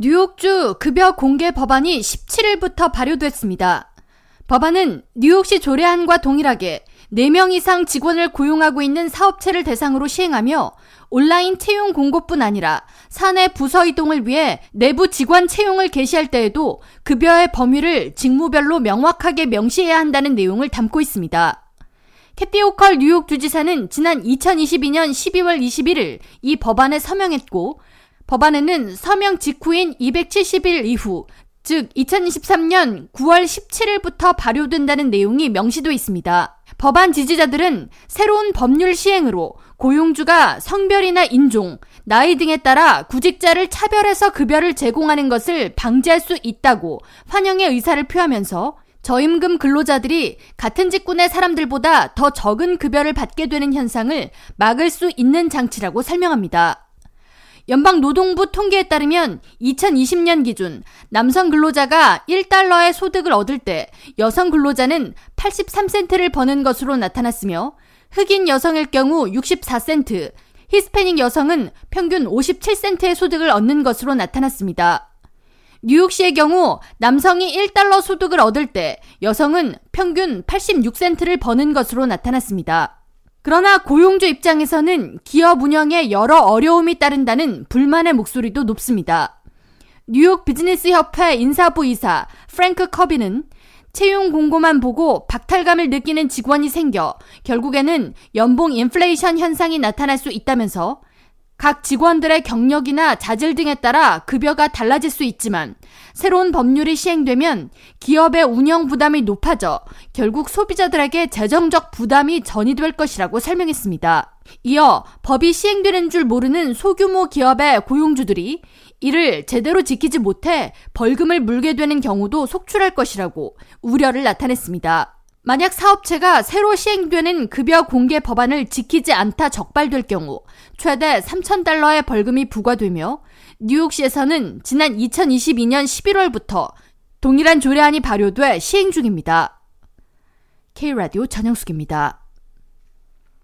뉴욕주 급여 공개 법안이 17일부터 발효됐습니다. 법안은 뉴욕시 조례안과 동일하게 4명 이상 직원을 고용하고 있는 사업체를 대상으로 시행하며 온라인 채용 공고뿐 아니라 사내 부서 이동을 위해 내부 직원 채용을 개시할 때에도 급여의 범위를 직무별로 명확하게 명시해야 한다는 내용을 담고 있습니다. 캐티 오컬 뉴욕 주지사는 지난 2022년 12월 21일 이 법안에 서명했고 법안에는 서명 직후인 270일 이후 즉 2023년 9월 17일부터 발효된다는 내용이 명시돼 있습니다. 법안 지지자들은 새로운 법률 시행으로 고용주가 성별이나 인종, 나이 등에 따라 구직자를 차별해서 급여를 제공하는 것을 방지할 수 있다고 환영의 의사를 표하면서 저임금 근로자들이 같은 직군의 사람들보다 더 적은 급여를 받게 되는 현상을 막을 수 있는 장치라고 설명합니다. 연방 노동부 통계에 따르면 2020년 기준 남성 근로자가 1달러의 소득을 얻을 때 여성 근로자는 83센트를 버는 것으로 나타났으며 흑인 여성일 경우 64센트, 히스패닉 여성은 평균 57센트의 소득을 얻는 것으로 나타났습니다. 뉴욕시의 경우 남성이 1달러 소득을 얻을 때 여성은 평균 86센트를 버는 것으로 나타났습니다. 그러나 고용주 입장에서는 기업 운영에 여러 어려움이 따른다는 불만의 목소리도 높습니다. 뉴욕 비즈니스 협회 인사부 이사 프랭크 커비는 채용 공고만 보고 박탈감을 느끼는 직원이 생겨 결국에는 연봉 인플레이션 현상이 나타날 수 있다면서 각 직원들의 경력이나 자질 등에 따라 급여가 달라질 수 있지만 새로운 법률이 시행되면 기업의 운영 부담이 높아져 결국 소비자들에게 재정적 부담이 전이될 것이라고 설명했습니다. 이어 법이 시행되는 줄 모르는 소규모 기업의 고용주들이 이를 제대로 지키지 못해 벌금을 물게 되는 경우도 속출할 것이라고 우려를 나타냈습니다. 만약 사업체가 새로 시행되는 급여 공개 법안을 지키지 않다 적발될 경우 최대 3,000달러의 벌금이 부과되며 뉴욕시에서는 지난 2022년 11월부터 동일한 조례안이 발효돼 시행 중입니다. K라디오 전영숙입니다.